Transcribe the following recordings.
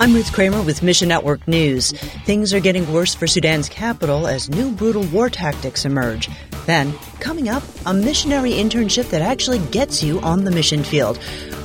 I'm Ruth Kramer with Mission Network News. Things are getting worse for Sudan's capital as new brutal war tactics emerge. Then, coming up, a missionary internship that actually gets you on the mission field.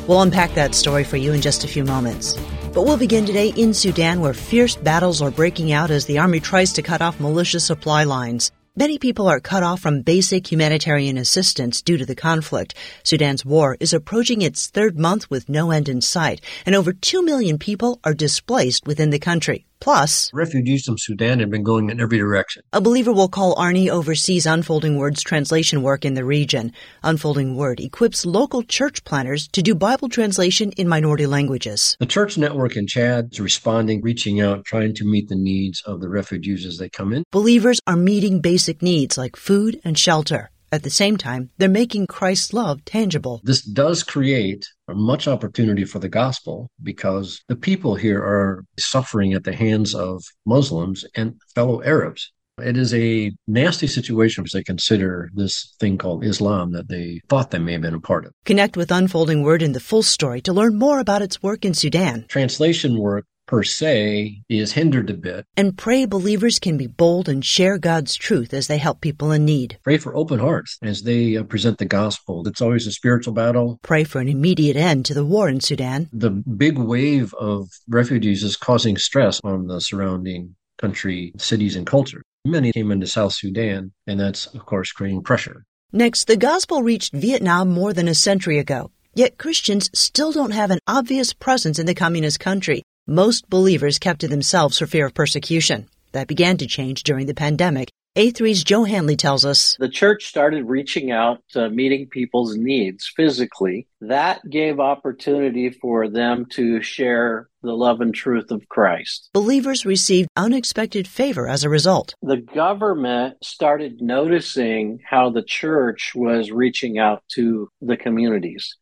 We'll unpack that story for you in just a few moments. But we'll begin today in Sudan where fierce battles are breaking out as the army tries to cut off militia supply lines. Many people are cut off from basic humanitarian assistance due to the conflict. Sudan's war is approaching its third month with no end in sight, and over 2 million people are displaced within the country. Plus, refugees from Sudan have been going in every direction. A believer will call Arnie oversees Unfolding Word's translation work in the region. Unfolding Word equips local church planners to do Bible translation in minority languages. The church network in Chad is responding, reaching out, trying to meet the needs of the refugees as they come in. Believers are meeting basic needs like food and shelter. At the same time, they're making Christ's love tangible. This does create much opportunity for the gospel because the people here are suffering at the hands of Muslims and fellow Arabs. It is a nasty situation as they consider this thing called Islam that they thought they may have been a part of. Connect with Unfolding Word in the full story to learn more about its work in Sudan. Translation work per se is hindered a bit. And pray believers can be bold and share God's truth as they help people in need. Pray for open hearts as they uh, present the gospel. It's always a spiritual battle. Pray for an immediate end to the war in Sudan. The big wave of refugees is causing stress on the surrounding country, cities, and culture. Many came into South Sudan, and that's, of course, creating pressure. Next, the gospel reached Vietnam more than a century ago. Yet Christians still don't have an obvious presence in the communist country. Most believers kept to themselves for fear of persecution. That began to change during the pandemic. A3's Joe Handley tells us The church started reaching out to meeting people's needs physically. That gave opportunity for them to share the love and truth of Christ. Believers received unexpected favor as a result. The government started noticing how the church was reaching out to the communities.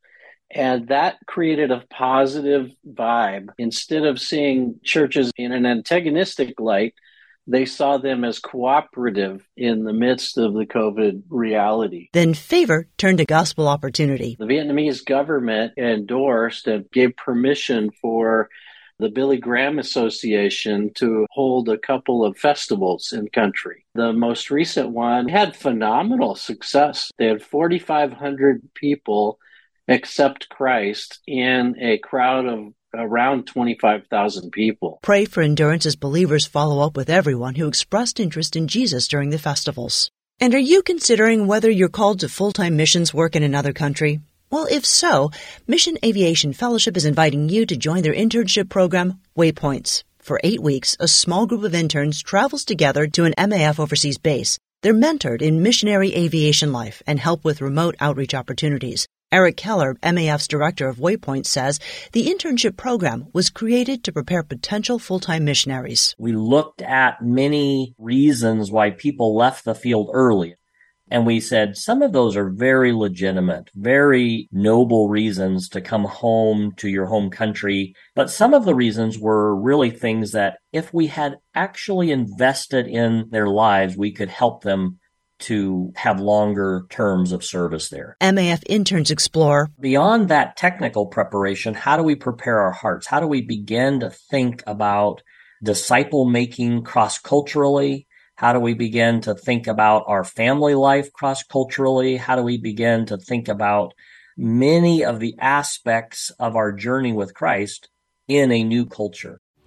And that created a positive vibe. Instead of seeing churches in an antagonistic light, they saw them as cooperative in the midst of the COVID reality. Then favor turned to gospel opportunity. The Vietnamese government endorsed and gave permission for the Billy Graham Association to hold a couple of festivals in country. The most recent one had phenomenal success. They had 4,500 people accept Christ in a crowd of around 25,000 people. Pray for endurance as believers follow up with everyone who expressed interest in Jesus during the festivals. And are you considering whether you're called to full time missions work in another country? Well, if so, Mission Aviation Fellowship is inviting you to join their internship program, Waypoints. For eight weeks, a small group of interns travels together to an MAF overseas base. They're mentored in missionary aviation life and help with remote outreach opportunities. Eric Keller, MAF's director of Waypoint, says the internship program was created to prepare potential full-time missionaries. We looked at many reasons why people left the field early. And we said some of those are very legitimate, very noble reasons to come home to your home country. But some of the reasons were really things that if we had actually invested in their lives, we could help them to have longer terms of service there. MAF interns explore beyond that technical preparation, how do we prepare our hearts? How do we begin to think about disciple making cross culturally? How do we begin to think about our family life cross culturally? How do we begin to think about many of the aspects of our journey with Christ in a new culture?